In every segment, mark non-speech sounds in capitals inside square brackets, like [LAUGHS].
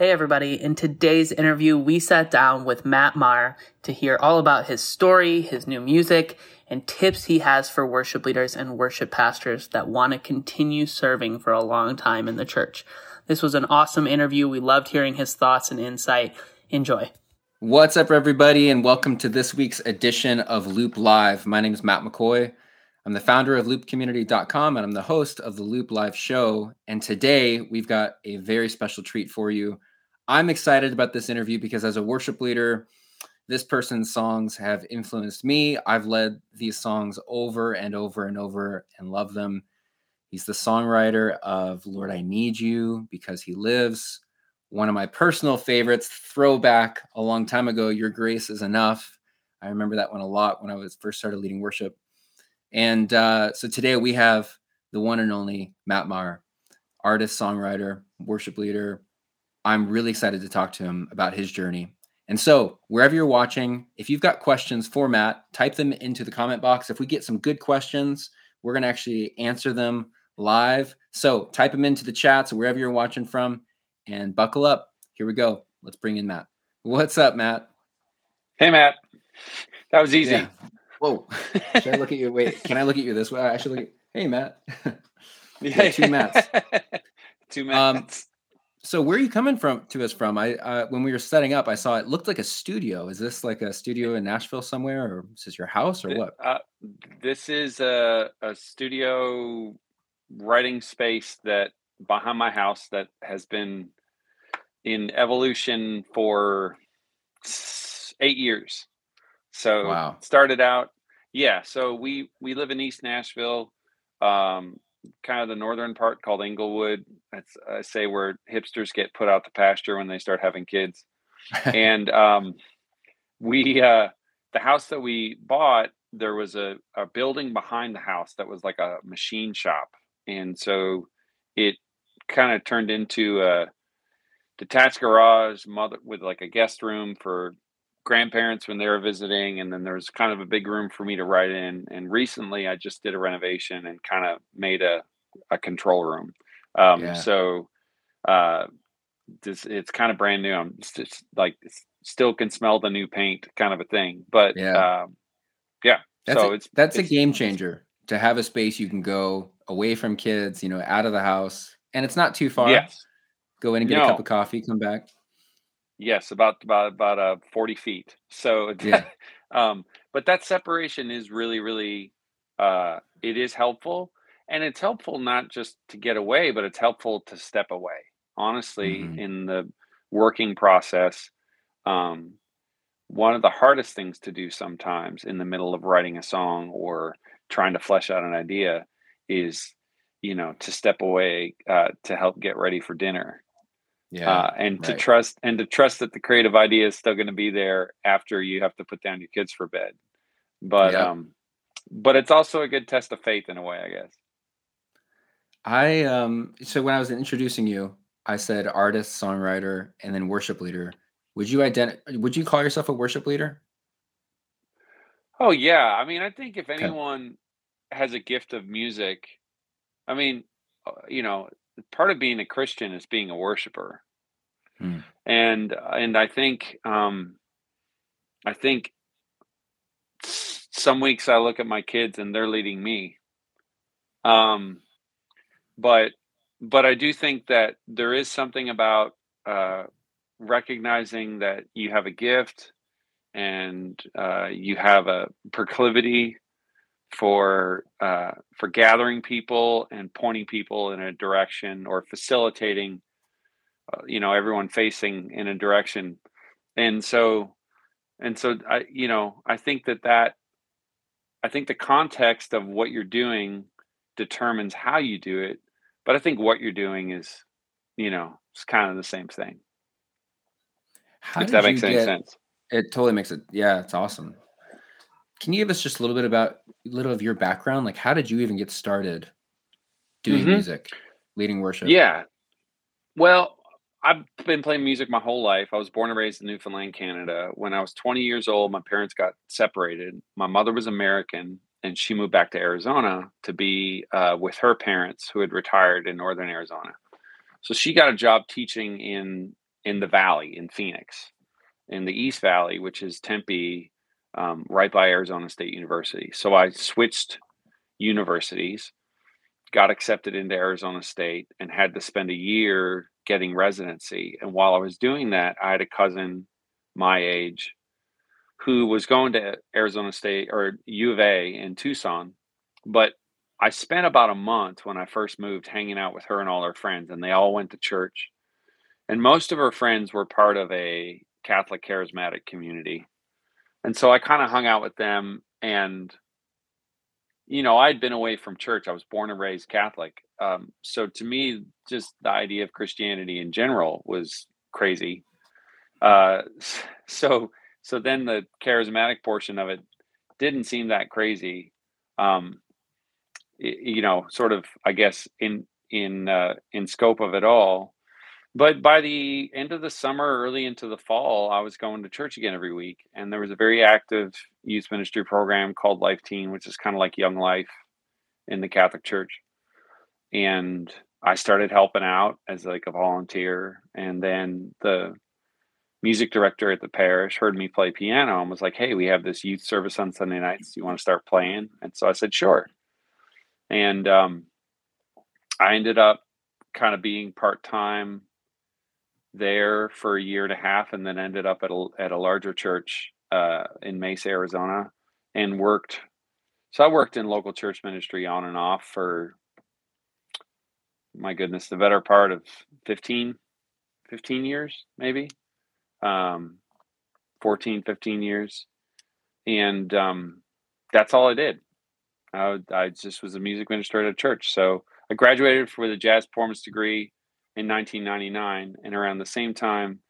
Hey, everybody. In today's interview, we sat down with Matt Maher to hear all about his story, his new music, and tips he has for worship leaders and worship pastors that want to continue serving for a long time in the church. This was an awesome interview. We loved hearing his thoughts and insight. Enjoy. What's up, everybody, and welcome to this week's edition of Loop Live. My name is Matt McCoy. I'm the founder of loopcommunity.com and I'm the host of the Loop Live show. And today we've got a very special treat for you. I'm excited about this interview because as a worship leader, this person's songs have influenced me. I've led these songs over and over and over and love them. He's the songwriter of Lord, I Need You because He Lives. One of my personal favorites, throwback a long time ago, Your Grace is Enough. I remember that one a lot when I was first started leading worship. And uh, so today we have the one and only Matt Maher, artist, songwriter, worship leader, I'm really excited to talk to him about his journey. And so, wherever you're watching, if you've got questions for Matt, type them into the comment box. If we get some good questions, we're going to actually answer them live. So, type them into the chat. So, wherever you're watching from and buckle up. Here we go. Let's bring in Matt. What's up, Matt? Hey, Matt. That was easy. Yeah. Whoa. Should I look at you? Wait, can I look at you this way? I should look at, hey, Matt. [LAUGHS] [LAUGHS] yeah, two Matts. [LAUGHS] two Matts. Um, so where are you coming from to us from? I uh, when we were setting up, I saw it looked like a studio. Is this like a studio in Nashville somewhere, or is this your house, or what? Uh, this is a, a studio writing space that behind my house that has been in evolution for eight years. So wow. started out, yeah. So we we live in East Nashville. Um, kind of the northern part called Inglewood. That's I say where hipsters get put out the pasture when they start having kids. [LAUGHS] and um, we uh, the house that we bought, there was a, a building behind the house that was like a machine shop, and so it kind of turned into a detached garage mother with like a guest room for grandparents when they were visiting and then there was kind of a big room for me to write in and recently i just did a renovation and kind of made a, a control room. Um, yeah. so uh, this, it's kind of brand new i'm just like still can smell the new paint kind of a thing but yeah. um, yeah that's so a, it's that's it's, a game changer to have a space you can go away from kids you know out of the house and it's not too far. Yes. Go in and get no. a cup of coffee come back Yes, about about about uh, forty feet. So, [LAUGHS] yeah. um, but that separation is really, really, uh, it is helpful, and it's helpful not just to get away, but it's helpful to step away. Honestly, mm-hmm. in the working process, um, one of the hardest things to do sometimes in the middle of writing a song or trying to flesh out an idea is, you know, to step away uh, to help get ready for dinner yeah uh, and right. to trust and to trust that the creative idea is still going to be there after you have to put down your kids for bed. But um but it's also a good test of faith in a way i guess. I um so when i was introducing you i said artist songwriter and then worship leader. Would you identify would you call yourself a worship leader? Oh yeah. I mean i think if anyone okay. has a gift of music i mean uh, you know part of being a Christian is being a worshiper. Hmm. And and I think um I think some weeks I look at my kids and they're leading me. Um but but I do think that there is something about uh recognizing that you have a gift and uh, you have a proclivity for uh, for gathering people and pointing people in a direction or facilitating uh, you know everyone facing in a direction. And so and so i you know i think that that i think the context of what you're doing determines how you do it but i think what you're doing is you know it's kind of the same thing. How if that makes any get, sense. It totally makes it yeah it's awesome can you give us just a little bit about a little of your background? Like, how did you even get started doing mm-hmm. music, leading worship? Yeah. Well, I've been playing music my whole life. I was born and raised in Newfoundland, Canada. When I was 20 years old, my parents got separated. My mother was American and she moved back to Arizona to be uh, with her parents who had retired in northern Arizona. So she got a job teaching in in the valley in Phoenix, in the East Valley, which is Tempe, um, right by Arizona State University. So I switched universities, got accepted into Arizona State, and had to spend a year getting residency. And while I was doing that, I had a cousin my age who was going to Arizona State or U of A in Tucson. But I spent about a month when I first moved hanging out with her and all her friends, and they all went to church. And most of her friends were part of a Catholic charismatic community. And so I kind of hung out with them. And, you know, I'd been away from church. I was born and raised Catholic. Um, so to me, just the idea of Christianity in general was crazy. Uh, [LAUGHS] so so then the charismatic portion of it didn't seem that crazy. Um, you know, sort of, I guess, in in uh, in scope of it all. But by the end of the summer, early into the fall, I was going to church again every week, and there was a very active youth ministry program called Life Teen, which is kind of like Young Life in the Catholic Church. And I started helping out as like a volunteer, and then the music director at the parish heard me play piano and was like, "Hey, we have this youth service on Sunday nights. You want to start playing?" And so I said, "Sure." And um, I ended up kind of being part time there for a year and a half, and then ended up at a at a larger church uh, in Mesa, Arizona, and worked. So I worked in local church ministry on and off for my goodness, the better part of 15, 15 years, maybe um, 14, 15 years. And um, that's all I did. I, I just was a music minister at a church. So I graduated with a jazz performance degree in 1999. And around the same time,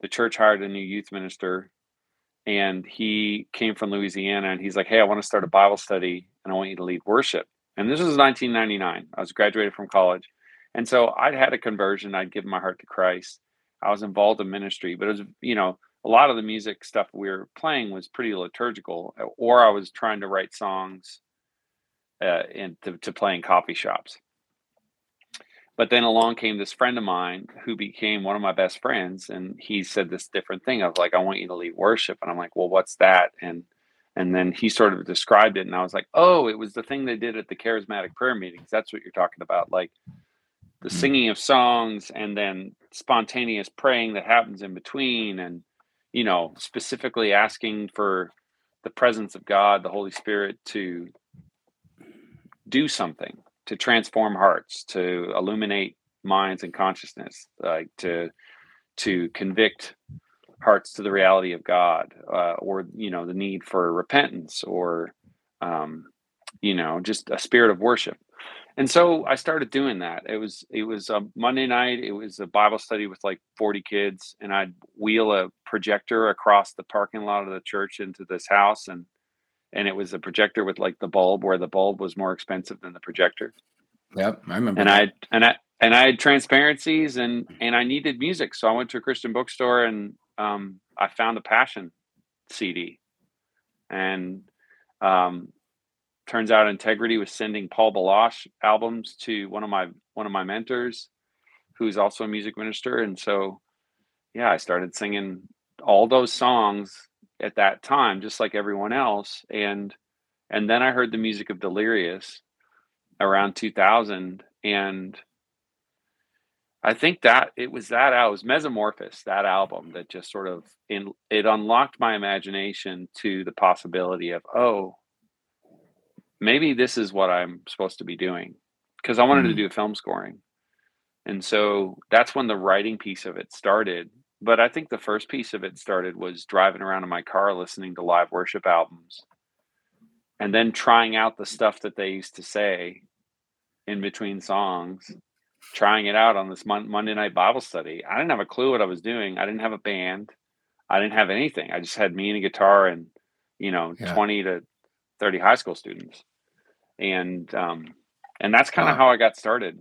the church hired a new youth minister. And he came from Louisiana and he's like, Hey, I want to start a Bible study and I want you to lead worship. And this was 1999. I was graduated from college. And so I'd had a conversion. I'd given my heart to Christ. I was involved in ministry, but it was, you know, a lot of the music stuff we were playing was pretty liturgical, or I was trying to write songs uh, and to, to play in coffee shops. But then along came this friend of mine who became one of my best friends, and he said this different thing of like, "I want you to lead worship," and I'm like, "Well, what's that?" and and then he sort of described it, and I was like, "Oh, it was the thing they did at the charismatic prayer meetings. That's what you're talking about, like the mm-hmm. singing of songs and then spontaneous praying that happens in between and you know specifically asking for the presence of god the holy spirit to do something to transform hearts to illuminate minds and consciousness like to to convict hearts to the reality of god uh, or you know the need for repentance or um, you know just a spirit of worship and so I started doing that. It was it was a Monday night. It was a Bible study with like 40 kids, and I'd wheel a projector across the parking lot of the church into this house, and and it was a projector with like the bulb, where the bulb was more expensive than the projector. Yep, I remember. And I and I and I had transparencies, and and I needed music, so I went to a Christian bookstore, and um, I found a Passion CD, and um, turns out integrity was sending paul baloche albums to one of my one of my mentors who's also a music minister and so yeah i started singing all those songs at that time just like everyone else and and then i heard the music of delirious around 2000 and i think that it was that it was Mezzamorphis that album that just sort of in it unlocked my imagination to the possibility of oh maybe this is what I'm supposed to be doing because I wanted mm-hmm. to do film scoring. And so that's when the writing piece of it started. But I think the first piece of it started was driving around in my car listening to live worship albums and then trying out the stuff that they used to say in between songs, trying it out on this mon- Monday night Bible study. I didn't have a clue what I was doing. I didn't have a band. I didn't have anything. I just had me and a guitar and, you know, yeah. 20 to 30 high school students and um, and that's kind of wow. how I got started.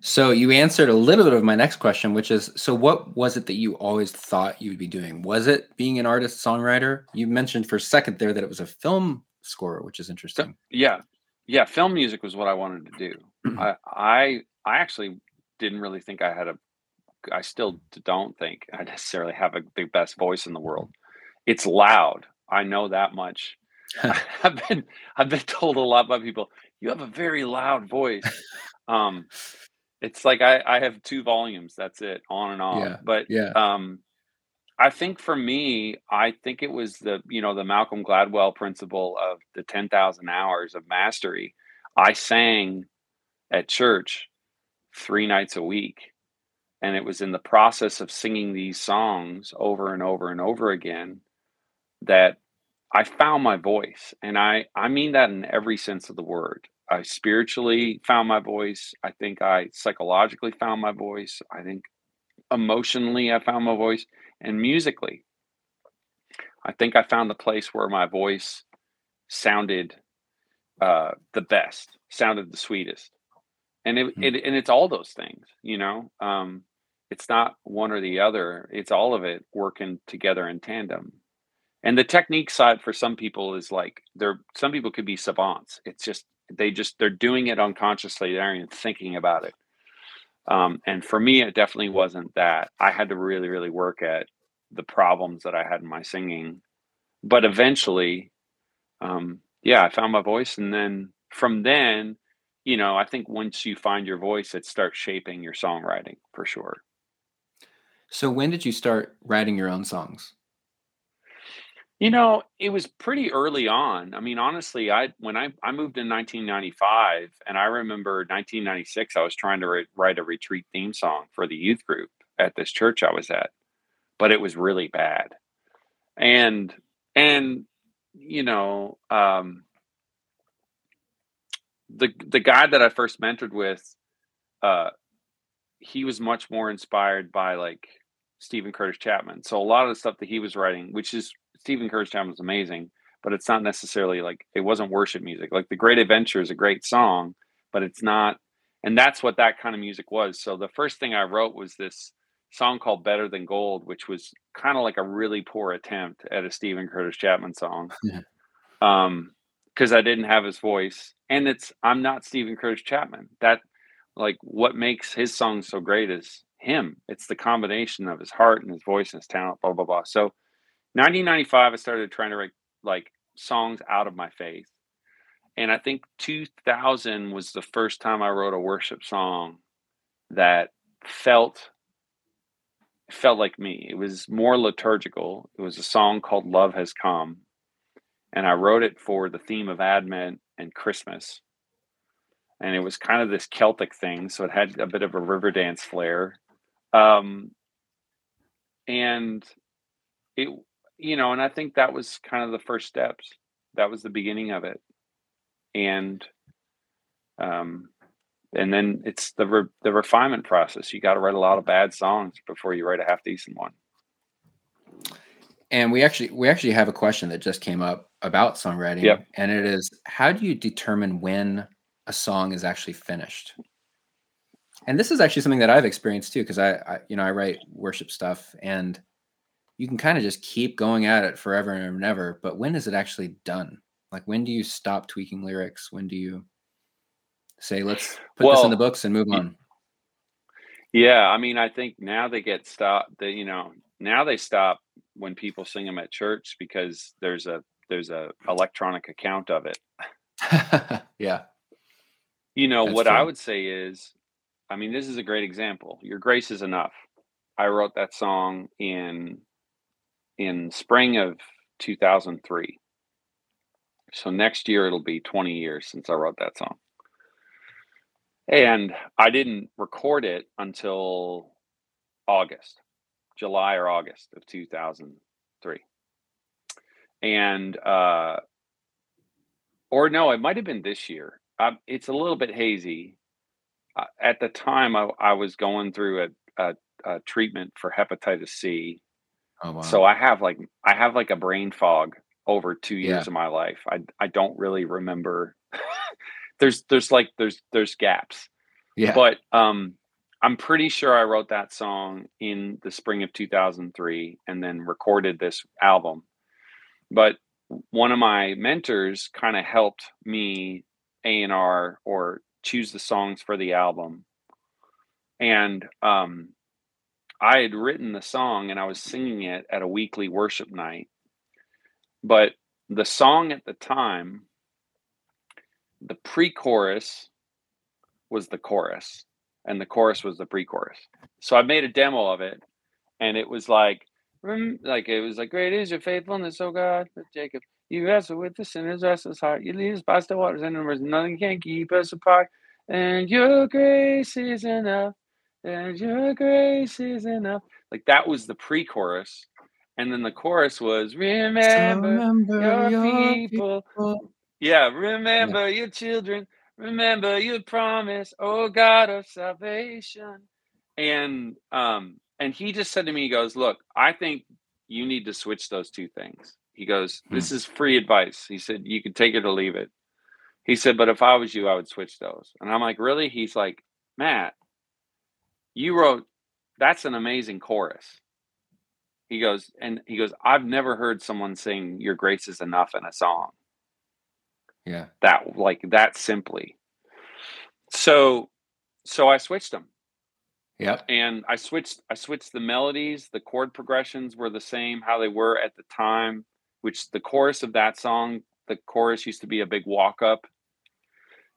So you answered a little bit of my next question, which is so what was it that you always thought you would be doing? Was it being an artist songwriter? You mentioned for a second there that it was a film score, which is interesting. Yeah. Yeah, film music was what I wanted to do. [CLEARS THROAT] I I I actually didn't really think I had a I still don't think I necessarily have a, the best voice in the world. It's loud. I know that much. [LAUGHS] [LAUGHS] I've been I've been told a lot by people. You have a very loud voice. Um, it's like I, I have two volumes. That's it, on and on. Yeah, But yeah. um, I think for me, I think it was the you know the Malcolm Gladwell principle of the ten thousand hours of mastery. I sang at church three nights a week, and it was in the process of singing these songs over and over and over again that I found my voice, and I I mean that in every sense of the word. I spiritually found my voice. I think I psychologically found my voice. I think emotionally I found my voice and musically. I think I found the place where my voice sounded uh, the best, sounded the sweetest. And it, Hmm. it and it's all those things, you know. Um, it's not one or the other. It's all of it working together in tandem. And the technique side for some people is like they're some people could be savants. It's just they just they're doing it unconsciously. They aren't even thinking about it. Um, and for me, it definitely wasn't that. I had to really, really work at the problems that I had in my singing. But eventually, um, yeah, I found my voice, and then from then, you know, I think once you find your voice, it starts shaping your songwriting for sure. So when did you start writing your own songs? You know, it was pretty early on. I mean, honestly, I when I I moved in 1995, and I remember 1996, I was trying to write, write a retreat theme song for the youth group at this church I was at, but it was really bad. And and you know, um, the the guy that I first mentored with, uh, he was much more inspired by like Steven Curtis Chapman. So a lot of the stuff that he was writing, which is Steven Curtis Chapman was amazing, but it's not necessarily like it wasn't worship music. Like The Great Adventure is a great song, but it's not and that's what that kind of music was. So the first thing I wrote was this song called Better Than Gold, which was kind of like a really poor attempt at a Steven Curtis Chapman song. Yeah. Um because I didn't have his voice. And it's I'm not Steven Curtis Chapman. That like what makes his songs so great is him. It's the combination of his heart and his voice and his talent, blah blah blah. So 1995 I started trying to write like songs out of my faith. And I think 2000 was the first time I wrote a worship song that felt felt like me. It was more liturgical. It was a song called Love Has Come. And I wrote it for the theme of Advent and Christmas. And it was kind of this Celtic thing, so it had a bit of a river dance flair. Um and it you know, and I think that was kind of the first steps. That was the beginning of it. And um and then it's the re- the refinement process. You got to write a lot of bad songs before you write a half decent one. And we actually we actually have a question that just came up about songwriting. Yep. And it is how do you determine when a song is actually finished? And this is actually something that I've experienced too, because I, I you know I write worship stuff and you can kind of just keep going at it forever and ever. But when is it actually done? Like when do you stop tweaking lyrics? When do you say let's put this in the books and move on? Yeah, I mean, I think now they get stopped. They, you know, now they stop when people sing them at church because there's a there's a electronic account of it. [LAUGHS] yeah. You know, That's what I would say is, I mean, this is a great example. Your grace is enough. I wrote that song in in spring of 2003. So next year it'll be 20 years since I wrote that song. And I didn't record it until August, July or August of 2003. And, uh, or no, it might have been this year. Uh, it's a little bit hazy. Uh, at the time, I, I was going through a, a, a treatment for hepatitis C. Oh wow. So I have like I have like a brain fog over two years Yeah. of my life. I I don't really remember. [LAUGHS] there's there's like there's there's gaps. yeah. But um I'm pretty sure I wrote that song in the spring of 2003 and then recorded this album. But one of my mentors kind of helped me A&R or choose the songs for the album. And um I had written the song and I was singing it at a weekly worship night. But the song at the time, the pre chorus was the chorus, and the chorus was the pre chorus. So I made a demo of it, and it was like, like it was like, "Great is your faithfulness, O God, Jacob. You wrestle with the sinner's restless heart. You lead us by the waters and numbers. Nothing can keep us apart. And your grace is enough. And your grace is enough." Like that was the pre-chorus, and then the chorus was, "Remember, remember your, your people. people. Yeah, remember yeah. your children. Remember your promise, oh God of salvation. And um, and he just said to me, he goes, Look, I think you need to switch those two things. He goes, hmm. This is free advice. He said, You can take it or leave it. He said, But if I was you, I would switch those. And I'm like, Really? He's like, Matt, you wrote that's an amazing chorus. He goes, and he goes, I've never heard someone sing Your Grace is Enough in a song. Yeah. That like that simply. So so I switched them. yeah And I switched I switched the melodies, the chord progressions were the same how they were at the time, which the chorus of that song, the chorus used to be a big walk up.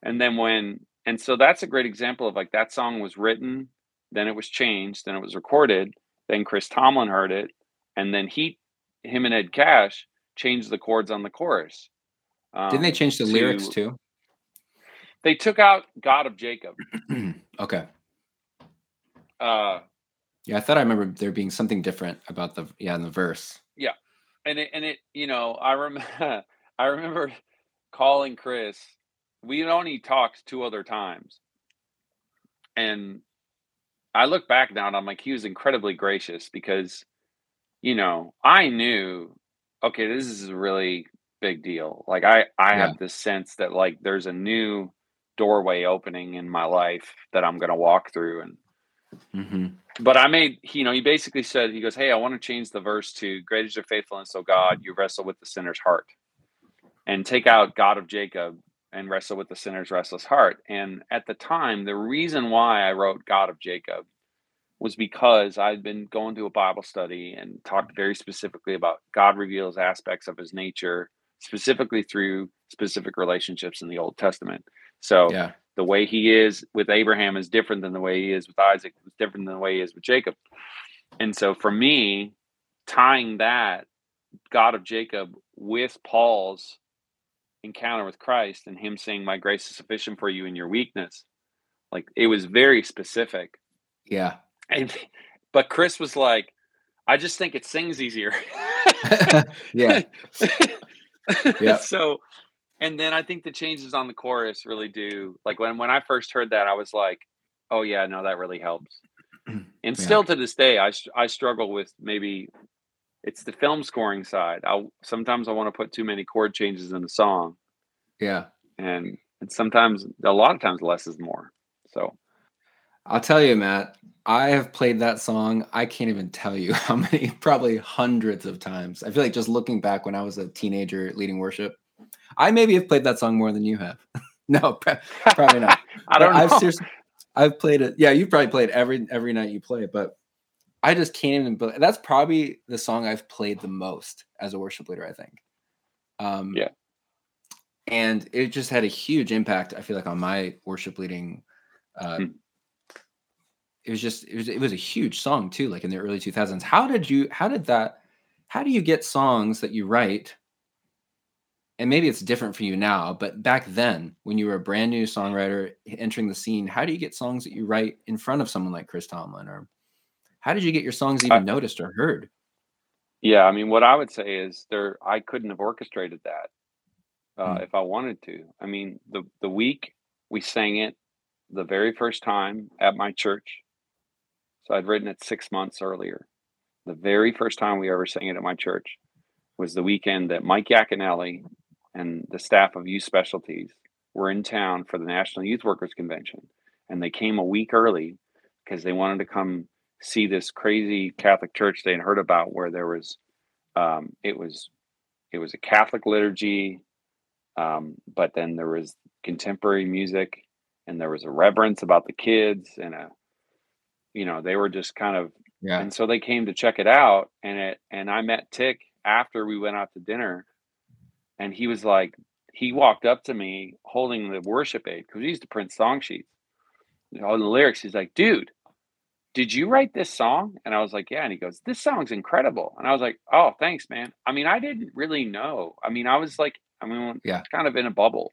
And then when and so that's a great example of like that song was written, then it was changed, then it was recorded, then Chris Tomlin heard it, and then he him and Ed Cash changed the chords on the chorus. Um, Didn't they um, change the to, lyrics too? They took out God of Jacob. [CLEARS THROAT] okay. Uh, yeah, I thought I remember there being something different about the yeah in the verse. Yeah, and it and it you know I remember [LAUGHS] I remember calling Chris. We only talked two other times, and I look back now and I'm like he was incredibly gracious because, you know, I knew okay this is a really big deal. Like I I yeah. have this sense that like there's a new doorway opening in my life that I'm going to walk through and mm-hmm. but I made you know he basically said he goes hey I want to change the verse to great is your faithfulness O God you wrestle with the sinner's heart and take out God of Jacob and wrestle with the sinner's restless heart and at the time the reason why I wrote God of Jacob was because I'd been going to a Bible study and talked very specifically about God reveals aspects of his nature specifically through specific relationships in the Old Testament. So yeah. the way he is with Abraham is different than the way he is with Isaac, is different than the way he is with Jacob. And so for me, tying that God of Jacob with Paul's encounter with Christ and him saying, My grace is sufficient for you in your weakness, like it was very specific. Yeah. And but Chris was like, I just think it sings easier. [LAUGHS] yeah. [LAUGHS] yeah. so, and then I think the changes on the chorus really do. Like when when I first heard that, I was like, "Oh yeah, no, that really helps." [CLEARS THROAT] and yeah. still to this day, I I struggle with maybe it's the film scoring side. I sometimes I want to put too many chord changes in the song. Yeah, and and sometimes a lot of times less is more. So I'll tell you, Matt, I have played that song. I can't even tell you [LAUGHS] how many, probably hundreds of times. I feel like just looking back when I was a teenager leading worship, I maybe have played that song more than you have. [LAUGHS] no, [LAUGHS] probably not. I don't. I've seriously, I've played it. Yeah, you probably played every every night you play it, but I just can't even. Believe, that's probably the song I've played the most as a worship leader. I think. Um, yeah. And it just had a huge impact. I feel like on my worship leading uh, hmm it was just it was it was a huge song too like in the early 2000s how did you how did that how do you get songs that you write and maybe it's different for you now but back then when you were a brand new songwriter entering the scene how do you get songs that you write in front of someone like chris tomlin or how did you get your songs even noticed or heard yeah i mean what i would say is there i couldn't have orchestrated that uh, hmm. if i wanted to i mean the the week we sang it the very first time at my church so I'd written it six months earlier. The very first time we ever sang it at my church was the weekend that Mike Yaconelli and the staff of Youth Specialties were in town for the National Youth Workers Convention. And they came a week early because they wanted to come see this crazy Catholic church they had heard about where there was um, it was it was a Catholic liturgy, um, but then there was contemporary music and there was a reverence about the kids and a you know they were just kind of Yeah. And so they came to check it out and it and I met Tic after we went out to dinner and he was like he walked up to me holding the worship aid because we used to print song sheets. All the lyrics, he's like, dude, did you write this song? And I was like, yeah. And he goes, this song's incredible. And I was like, oh, thanks, man. I mean, I didn't really know. I mean, I was like, I mean, Yeah. kind of in a bubble.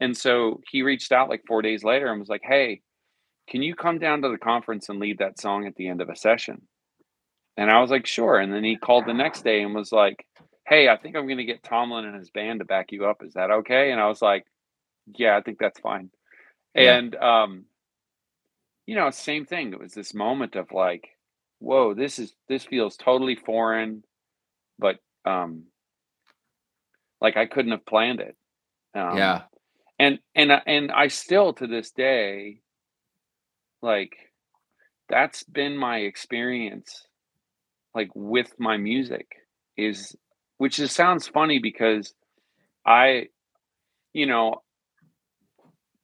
And so he reached out like four days later and was like, hey, can you come down to the conference and lead that song at the end of a session? And I was like, sure. And then he called the next day and was like, hey, I think I'm going to get Tomlin and his band to back you up. Is that okay? And I was like, yeah, I think that's fine. Yeah. And, um, you know, same thing. It was this moment of like, whoa, this is, this feels totally foreign, but, um, like I couldn't have planned it. Um, yeah. and and I- and I still to this day like that's been my experience like with my music is which is sounds funny because I you know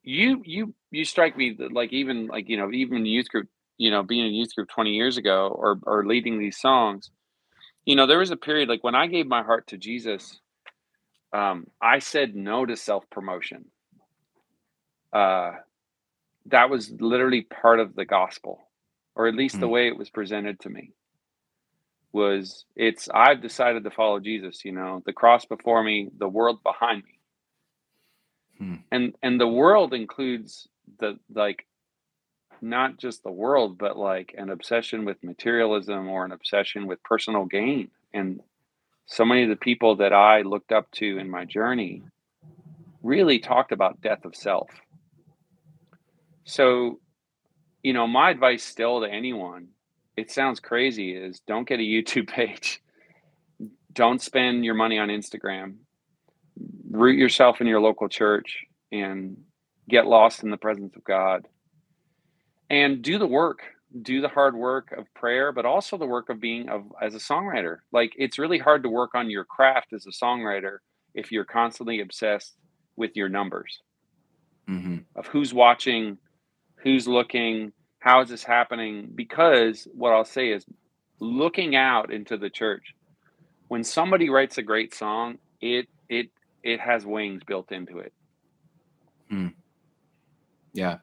you you you strike me that like even like you know even youth group you know being in youth group 20 years ago or or leading these songs you know there was a period like when I gave my heart to Jesus um I said no to self promotion uh, that was literally part of the gospel, or at least the Mm. way it was presented to me. Was it's I've decided to follow Jesus. You know, the cross before me, the world behind me, Hmm. and and the world includes the like not just the world, but like an obsession with materialism or an obsession with personal gain. And so many of the people that I looked up to in my journey really talked about death of self. So, you know, my advice still to anyone, it sounds crazy, is don't get a [LAUGHS] YouTube page. Don't spend your money on Instagram. Root yourself in your local church and get lost in the presence of God. And do the work. Do the hard work of prayer, but also the work of being of as a songwriter. Like it's really hard to work on your craft as a songwriter if you're constantly obsessed with your numbers hmm of who's watching, who's looking, how is this happening? Because what I'll say is looking out into the church, when somebody writes a great song, it it it has wings built into it. Hmm. Yeah.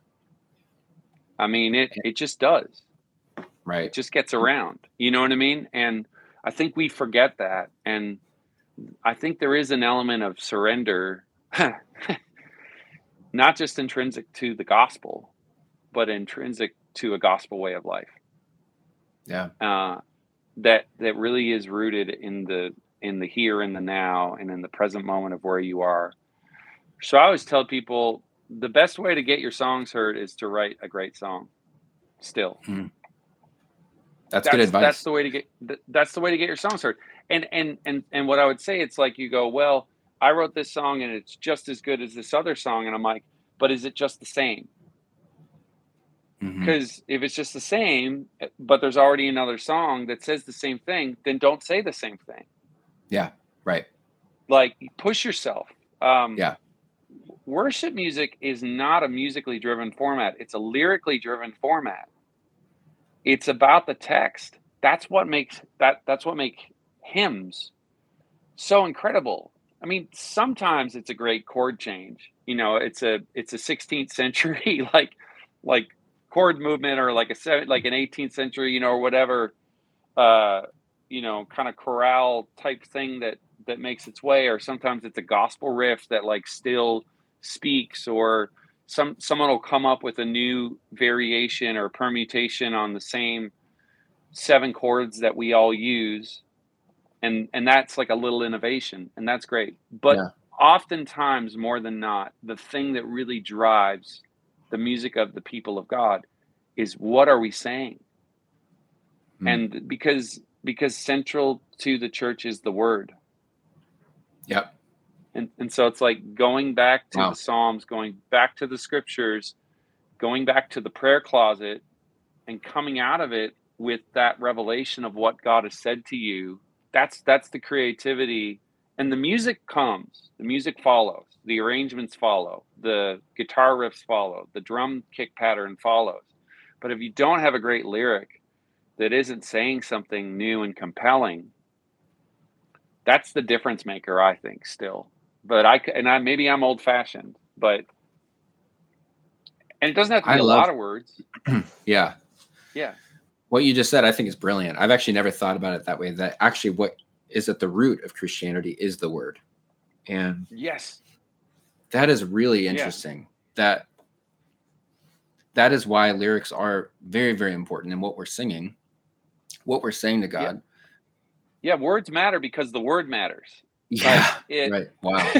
I mean it it just does. Right. It just gets around. You know what I mean? And I think we forget that. And I think there is an element of surrender, [LAUGHS] not just intrinsic to the gospel, but intrinsic to a gospel way of life. Yeah. uh, that that really is rooted in the in the here and the now and in the present moment of where you are. So I always tell people the best way to get your songs heard is to write a great song. Still, That's, good advice. That's the way to get. th- That's the way to get your songs heard. And and and and what I would say, it's like you go, well, I wrote this song and it's just as good as this other song, and I'm like, but is it just the same? Mhm. Because if it's just the same, but there's already another song that says the same thing, then don't say the same thing. Yeah. Right. Like push yourself. Um, Yeah. Worship music is not a musically driven format. It's a lyrically driven format. It's about the text. That's what makes that. That's what make hymns so incredible. I mean, sometimes it's a great chord change. You know, it's a it's a 16th century [LAUGHS] like like chord movement or like a seven, like an 18th century, you know, or whatever, uh, you know, kind of chorale type thing that that makes its way. Or sometimes it's a gospel riff that like still speaks, or some someone will come up with a new variation or permutation on the same seven chords that we all use and and that's like a little innovation and that's great but Yeah. oftentimes more than not the thing that really drives the music of the people of god is what are we saying Hmm. and because because central to the church is the word Yep. and, and so it's like going back to Wow. the psalms going back to the scriptures going back to the prayer closet and coming out of it with that revelation of what god has said to you that's that's the creativity and the music comes the music follows the arrangements follow the guitar riffs follow the drum kick pattern follows but if you don't have a great lyric that isn't saying something new and compelling, that's the difference maker, I think, still. But I and I maybe I'm old fashioned, but and it doesn't have to be I a love, lot of words. [CLEARS THROAT] yeah. Yeah. What you just said, I think is brilliant. I've actually never thought about it that way. That actually what is at the root of Christianity is the word. And yes. That is really interesting. Yeah. That that is why lyrics are very, very important in what we're singing, what we're saying to God. Yeah, yeah words matter because the word matters. Yeah. [LAUGHS] It, right. Wow.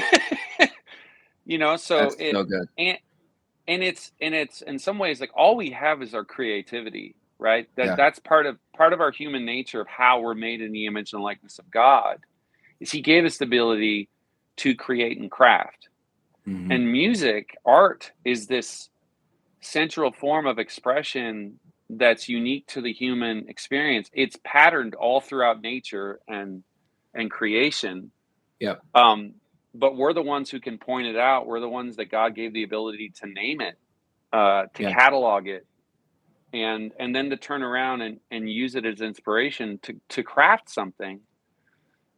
[LAUGHS] you know, so That's it, so good. And and it's and it's in some ways like all we have is our creativity right that yeah. that's part of part of our human nature of how we're made in the image and likeness of god is he gave us the ability to create and craft mm-hmm. and music art is this central form of expression that's unique to the human experience it's patterned all throughout nature and and creation yeah um but we're the ones who can point it out. We're the ones that God gave the ability to name it, uh, to yeah. catalog it, and and then to turn around and, and use it as inspiration to to craft something.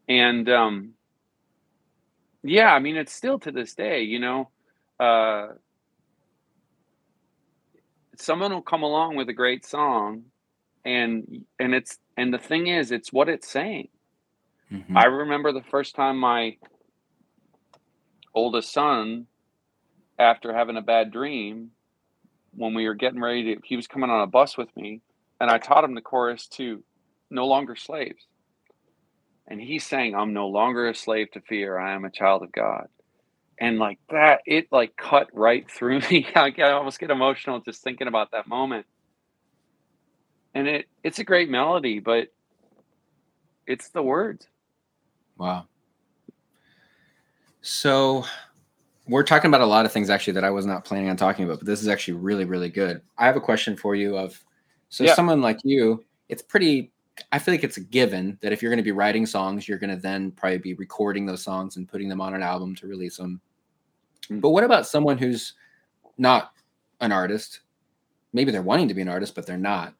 And um, yeah, I mean, it's still to this day, you know, uh, someone will come along with a great song, and and it's and the thing is, it's what it's saying. Mm-hmm. I remember the first time my oldest son, after having a bad dream, when we were getting ready to, he was coming on a bus with me, and I taught him the chorus to No Longer Slaves. And he sang, I'm no longer a slave to fear, I am a child of God. And like that, it like cut right through [LAUGHS] me. I almost get emotional just thinking about that moment. And it it's a great melody, but it's the words. Wow. So we're talking about a lot of things actually that I was not planning on talking about, but this is actually really, really good. I have a question for you of so yeah. someone like you, it's pretty I feel like it's a given that if you're going to be writing songs, you're going to then probably be recording those songs and putting them on an album to release them. But what about someone who's not an artist? Maybe they're wanting to be an artist, but they're not.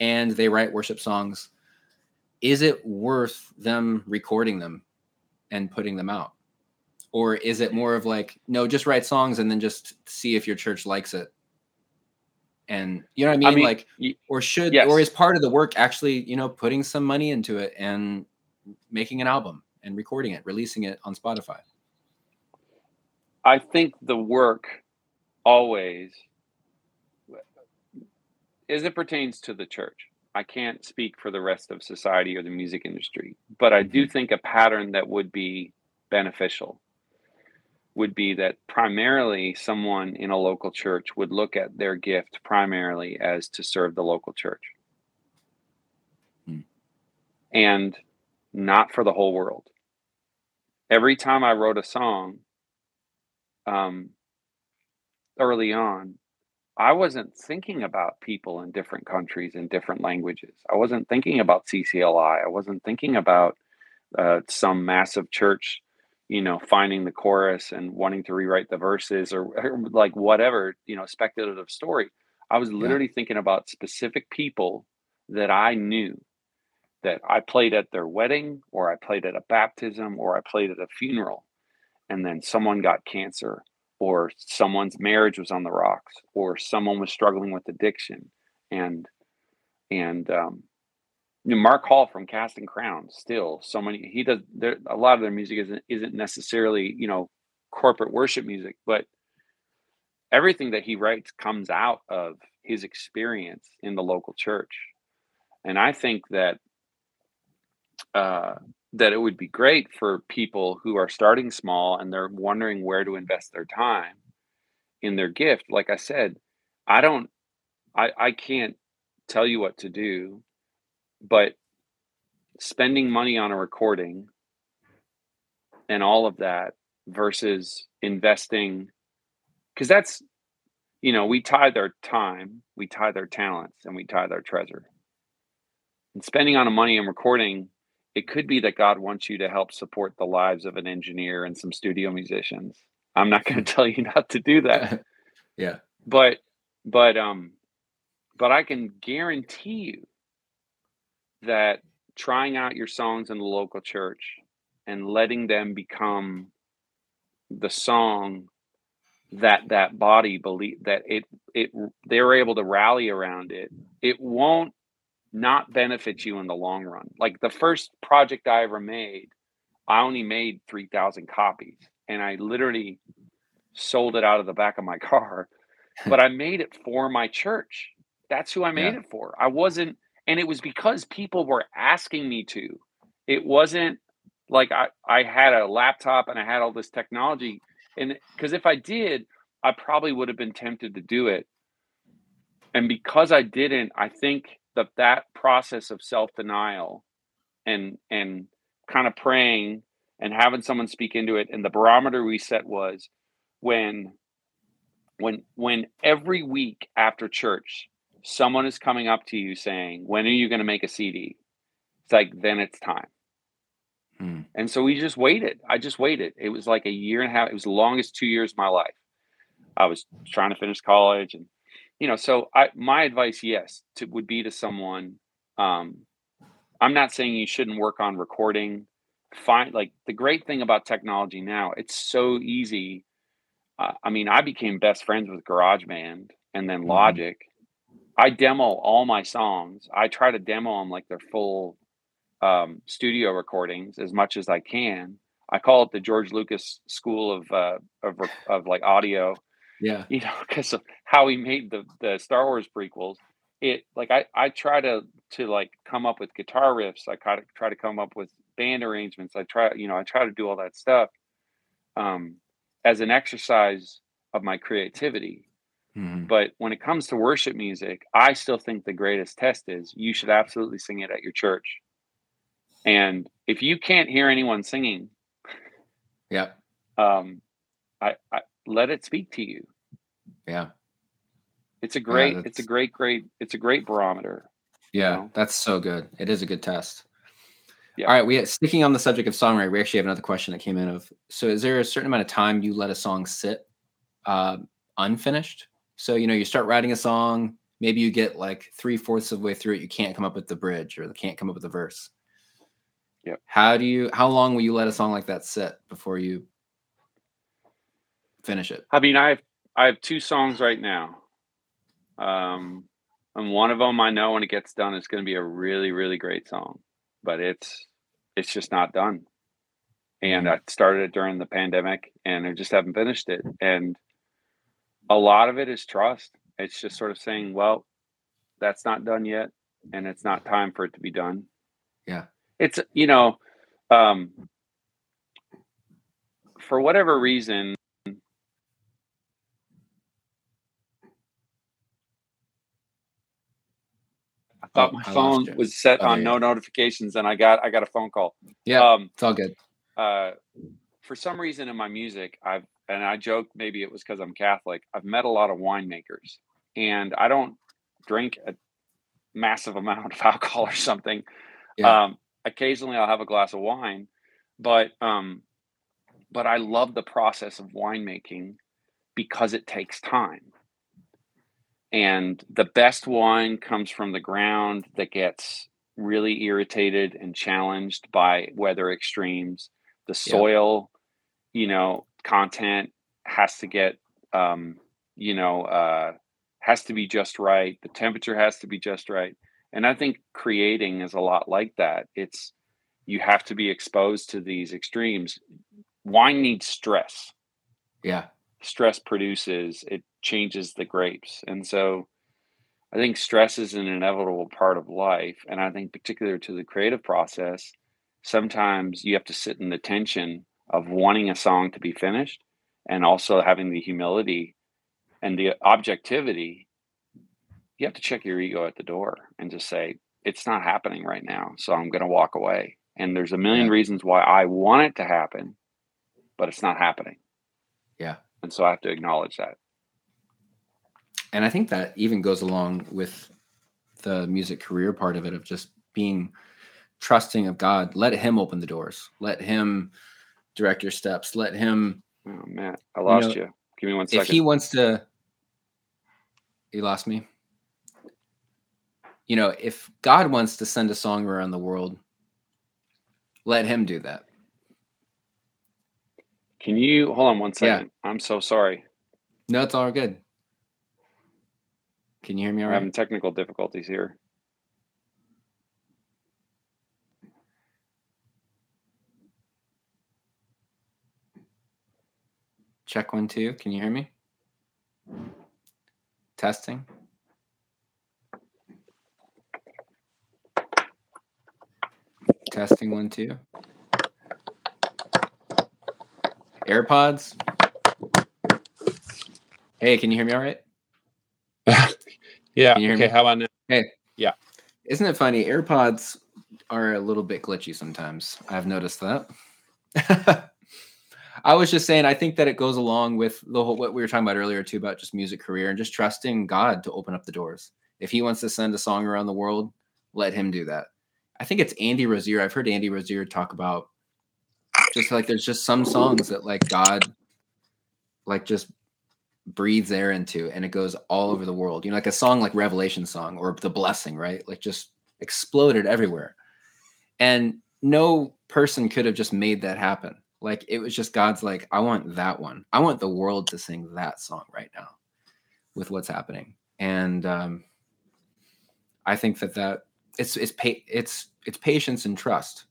And they write worship songs. Is it worth them recording them and putting them out? or is it more of like no just write songs and then just see if your church likes it and you know what i mean, I mean like or should yes. or is part of the work actually you know putting some money into it and making an album and recording it releasing it on spotify i think the work always as it pertains to the church i can't speak for the rest of society or the music industry but i do mm-hmm. think a pattern that would be beneficial would be that primarily someone in a local church would look at their gift primarily as to serve the local church hmm. and not for the whole world. Every time I wrote a song um, early on, I wasn't thinking about people in different countries and different languages. I wasn't thinking about CCLI. I wasn't thinking about uh, some massive church you know finding the chorus and wanting to rewrite the verses or, or like whatever you know speculative story i was literally yeah. thinking about specific people that i knew that i played at their wedding or i played at a baptism or i played at a funeral and then someone got cancer or someone's marriage was on the rocks or someone was struggling with addiction and and um, Mark Hall from Casting Crowns still so many he does there a lot of their music isn't isn't necessarily you know corporate worship music but everything that he writes comes out of his experience in the local church. And I think that uh, that it would be great for people who are starting small and they're wondering where to invest their time in their gift. Like I said I don't I I can't tell you what to do but spending money on a recording and all of that versus investing because that's you know we tithe our time we tithe our talents and we tithe our treasure. And spending on a money and recording it could be that god wants you to help support the lives of an engineer and some studio musicians. I'm not going [LAUGHS] to tell you not to do that. [LAUGHS] Yeah. But but um but i can guarantee you that trying out your songs in the local church and letting them become the song that that body believe that it it they're able to rally around it it won't not benefit you in the long run like the first project i ever made i only made 3000 copies and i literally sold it out of the back of my [LAUGHS] car hmm. but i made it for my church that's who i made yeah. it for i wasn't and it was because people were asking me to it wasn't like I, I had a laptop and I had all this technology. And because if I did, I probably would have been tempted to do it. And because I didn't, I think that that process of self denial and and kind of praying and having someone speak into it and the barometer we set was when when when every week after church someone is coming up to you saying when are you going to make a cd it's like then it's time Mm. And so we just waited. I just waited. It was like a year and a half. It was the longest two years of my life. I was trying to finish college and you know, so I my advice, yes, to, would be to someone. Um, I'm not saying you shouldn't work on recording. Find like the great thing about technology now, it's so easy. Uh, I mean, I became best friends with GarageBand and then mm-hmm. Logic. I demo all my songs. I try to demo them like they're full um, studio recordings as much as I can. I call it the George Lucas School of uh, of, of like audio. Yeah, you know, because of how he made the the Star Wars prequels. It like I I try to to like come up with guitar riffs. I try to come up with band arrangements. I try you know I try to do all that stuff um, as an exercise of my creativity. Mm-hmm. But when it comes to worship music, I still think the greatest test is you should absolutely sing it at your church. And if you can't hear anyone singing, yeah, um, I, I let it speak to you. Yeah, it's a great, yeah, it's a great, great, it's a great barometer. Yeah, you know? that's so good. It is a good test. Yeah. All right, we are sticking on the subject of songwriting. We actually have another question that came in. Of so, is there a certain amount of time you let a song sit uh, unfinished? So you know, you start writing a song, maybe you get like three fourths of the way through it, you can't come up with the bridge or can't come up with the verse. Yeah. How do you? How long will you let a song like that sit before you finish it? I mean, I have I have two songs right now, um, and one of them I know when it gets done, it's going to be a really really great song, but it's it's just not done. And mm-hmm. I started it during the pandemic, and I just haven't finished it. And a lot of it is trust. It's just sort of saying, well, that's not done yet, and it's not time for it to be done. Yeah it's you know um, for whatever reason I thought oh, my iPhone was set oh, on yeah. no notifications and I got I got a phone call. Yeah, um, it's all good. Uh, for some reason in my music, I've and I joke maybe it was because I'm Catholic. I've met a lot of winemakers, and I don't drink a massive amount of [LAUGHS] alcohol or something. Yeah. Um, occasionally I'll have a glass of wine, but um, but I love the process of winemaking because it takes time. And the best wine comes from the ground that gets really irritated and challenged by weather extremes. The soil, yeah. you know, content has to get, um, you know, uh, has to be just right. The temperature has to be just right. And I think creating is a lot like that. It's you have to be exposed to these extremes. Wine needs stress. Yeah. Stress produces, it changes the grapes. And so I think stress is an inevitable part of life. And I think, particular to the creative process, sometimes you have to sit in the tension of wanting a song to be finished and also having the humility and the objectivity you have to check your ego at the door and just say it's not happening right now so i'm going to walk away and there's a million yeah. reasons why i want it to happen but it's not happening yeah and so i have to acknowledge that and i think that even goes along with the music career part of it of just being trusting of god let him open the doors let him direct your steps let him oh man i lost you, know, you. give me one second if he wants to he lost me you know, if God wants to send a song around the world, let him do that. Can you hold on one second? Yeah. I'm so sorry. No, it's all good. Can you hear me all right? having technical difficulties here. Check one, two. Can you hear me? Testing. Testing one, two. AirPods. Hey, can you hear me all right? Yeah. Okay. Me? How about now? Hey. Yeah. Isn't it funny? AirPods are a little bit glitchy sometimes. I've noticed that. [LAUGHS] I was just saying, I think that it goes along with the whole what we were talking about earlier too about just music career and just trusting God to open up the doors. If He wants to send a song around the world, let Him do that. I think it's Andy Rozier. I've heard Andy Rozier talk about just like there's just some songs that like God like just breathes air into and it goes all over the world. You know, like a song like Revelation song or The Blessing, right? Like just exploded everywhere. And no person could have just made that happen. Like it was just God's like, I want that one. I want the world to sing that song right now with what's happening. And um I think that that it's it's pa- it's it's patience and trust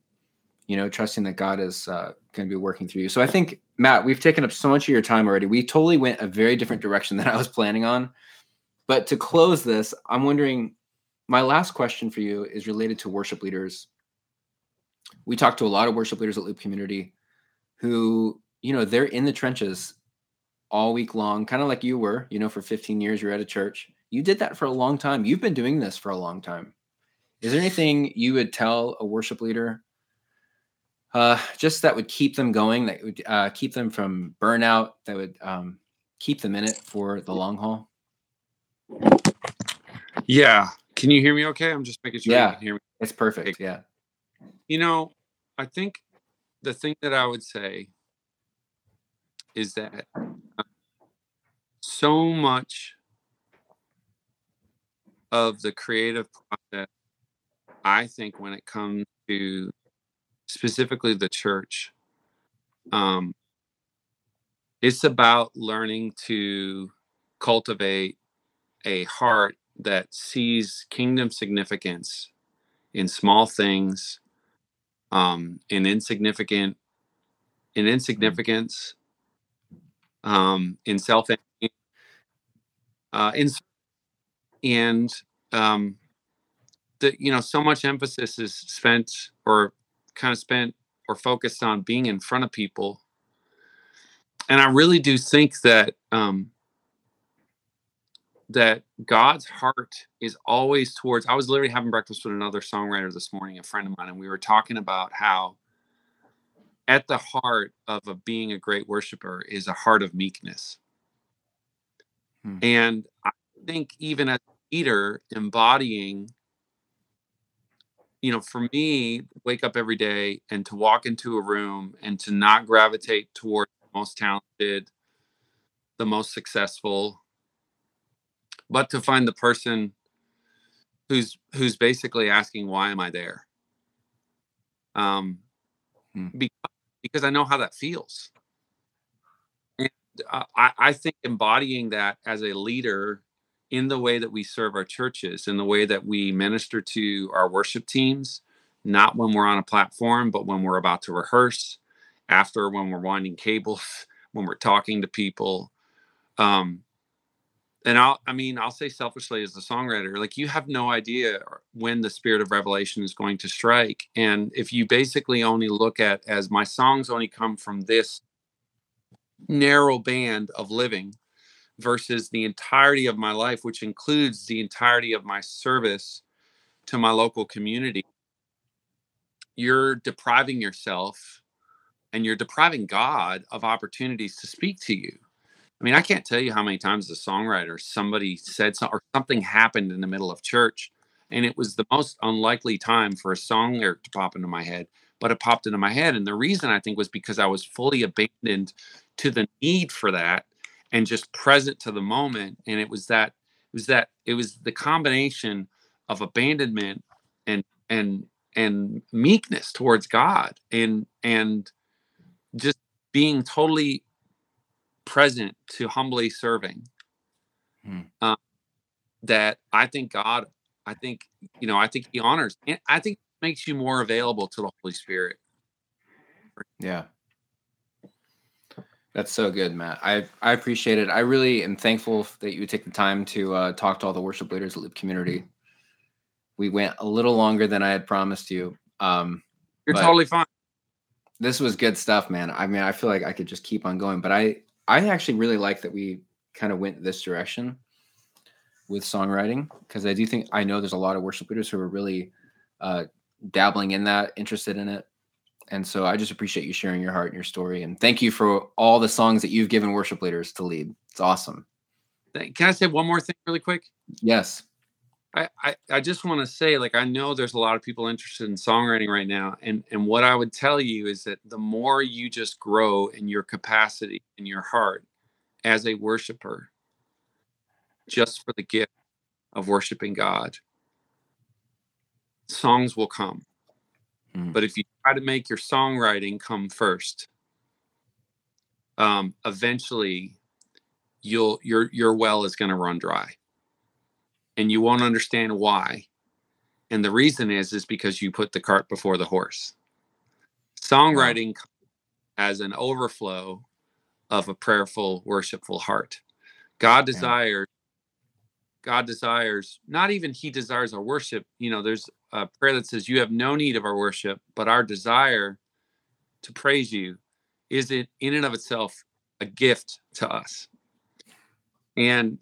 you know, trusting that God is uh, going to be working through you. So I think, Matt, we've taken up so much of your time already. We totally went a very different direction than [LAUGHS] I was planning on. But to close this, I'm wondering my last question for you is related to worship leaders. We talked to a lot of worship leaders at Loop Community who, you know, they're in the trenches all week long, kind of like you were, you know, for 15 years, you're at a church. You did that for a long time. You've been doing this for a long time. Is there anything you would tell a worship leader uh, just that would keep them going, that would uh, keep them from burnout, that would um, keep them in it for the long haul. Yeah. Can you hear me okay? I'm just making sure yeah, you can hear me. It's perfect. Yeah. You know, I think the thing that I would say is that uh, so much of the creative process, I think, when it comes to specifically the church um, it's about learning to cultivate a heart that sees kingdom significance in small things um, in insignificant in insignificance um, in self uh, in and um, that you know so much emphasis is spent or kind of spent or focused on being in front of people. And I really do think that um, that God's heart is always towards. I was literally having breakfast with another songwriter this morning, a friend of mine, and we were talking about how at the heart of a, being a great worshiper is a heart of meekness. Hmm. And I think even as a leader, embodying you know, for me, wake up every day and to walk into a room and to not gravitate toward the most talented, the most successful, but to find the person who's who's basically asking, "Why am I there?" Um, hmm. because, because I know how that feels. And uh, I, I think embodying that as a leader in the way that we serve our churches, in the way that we minister to our worship teams, not when we're on a platform, but when we're about to rehearse, after when we're winding cables, [LAUGHS] when we're talking to people. Um, and I'll, I mean, I'll say selfishly as a songwriter, like you have no idea when the spirit of revelation is going to strike. And if you basically only look at as my songs only come from this narrow band of living, versus the entirety of my life, which includes the entirety of my service to my local community, you're depriving yourself and you're depriving God of opportunities to speak to you. I mean, I can't tell you how many times as a songwriter somebody said something or something happened in the middle of church, and it was the most unlikely time for a song lyric to pop into my head, but it popped into my head. And the reason I think was because I was fully abandoned to the need for that and just present to the moment and it was that it was that it was the combination of abandonment and and and meekness towards God and and just being totally present to humbly serving. Hmm. Um, that I think God, I think you know, I think He honors, and I think makes you more available to the Holy Spirit. Yeah. That's so good, Matt. I, I appreciate it. I really am thankful that you would take the time to uh, talk to all the worship leaders at Loop Community. We went a little longer than I had promised you. Um, You're totally fine. This was good stuff, man. I mean, I feel like I could just keep on going, but I I actually really like that we kind of went this direction with songwriting because I do think I know there's a lot of worship leaders who are really uh, dabbling in that, interested in it. And so I just appreciate you sharing your heart and your story. And thank you for all the songs that you've given worship leaders to lead. It's awesome. Can I say one more thing really quick? Yes. I, I, I just want to say, like, I know there's a lot of people interested in songwriting right now. And, and what I would tell you is that the more you just grow in your capacity in your heart as a worshiper, just for the gift of worshiping God, songs will come. Mm. But if you try to make your songwriting come first, um, eventually you'll your your well is going to run dry, and you won't understand why. And the reason is is because you put the cart before the horse. Songwriting wow. as an overflow of a prayerful, worshipful heart. God desires God desires, not even He desires our worship. You know, there's a prayer that says, You have no need of our worship, but our desire to praise you is it in and of itself a gift to us. And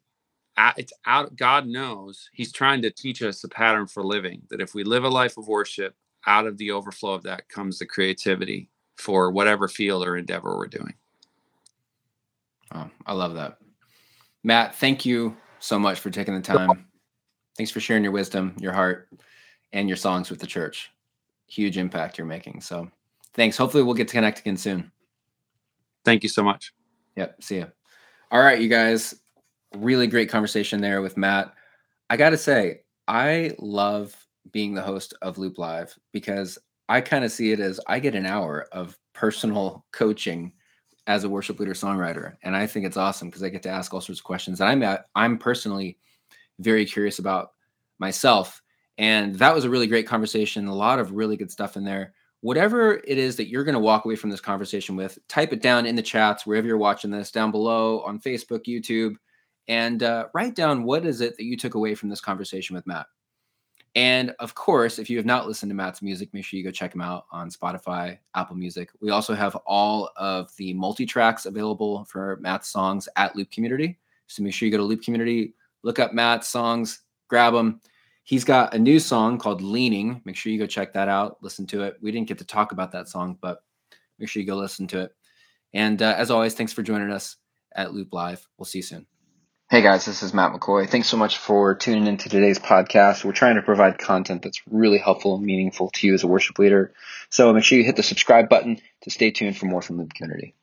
it's out, God knows He's trying to teach us a pattern for living that if we live a life of worship, out of the overflow of that comes the creativity for whatever field or endeavor we're doing. Oh, I love that. Matt, thank you so much for taking the time. Thanks for sharing your wisdom, your heart, and your songs with the church. Huge impact you're making. So thanks. Hopefully, we'll get to connect again soon. Thank you so much. Yep. See you. All right, you guys. Really great conversation there with Matt. I got to say, I love being the host of Loop Live because I kind of see it as I get an hour of personal coaching as a worship leader songwriter and i think it's awesome because i get to ask all sorts of questions and i'm i'm personally very curious about myself. And that was a really great conversation a lot of really good stuff in there. Whatever it is that you're going to walk away from this conversation with type it down in the chats wherever you're watching this down below on facebook youtube and uh, write down what is it that you took away from this conversation with matt and of course, if you have not listened to Matt's music, make sure you go check him out on Spotify, Apple Music. We also have all of the multi tracks available for Matt's songs at Loop Community. So make sure you go to Loop Community, look up Matt's songs, grab them. He's got a new song called Leaning. Make sure you go check that out, listen to it. We didn't get to talk about that song, but make sure you go listen to it. And uh, as always, thanks for joining us at Loop Live. We'll see you soon. Hey guys, this is Matt McCoy. Thanks so much for tuning into today's podcast. We're trying to provide content that's really helpful and meaningful to you as a worship leader. So make sure you hit the subscribe button to stay tuned for more from the community.